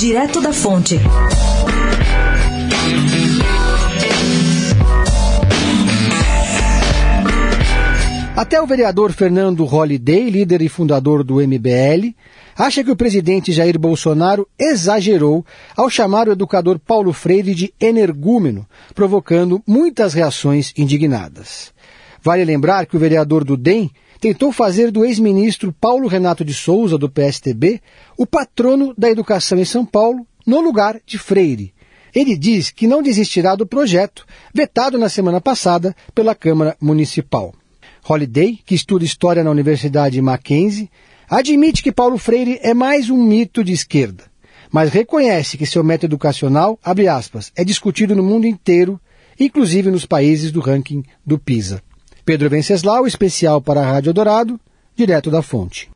Direto da Fonte. Até o vereador Fernando Holliday, líder e fundador do MBL, acha que o presidente Jair Bolsonaro exagerou ao chamar o educador Paulo Freire de energúmeno, provocando muitas reações indignadas. Vale lembrar que o vereador do DEM tentou fazer do ex-ministro Paulo Renato de Souza, do PSTB, o patrono da educação em São Paulo, no lugar de Freire. Ele diz que não desistirá do projeto, vetado na semana passada pela Câmara Municipal. Holiday, que estuda história na Universidade Mackenzie, admite que Paulo Freire é mais um mito de esquerda, mas reconhece que seu método educacional, aspas, é discutido no mundo inteiro, inclusive nos países do ranking do PISA. Pedro Venceslau, especial para a Rádio Dourado, direto da fonte.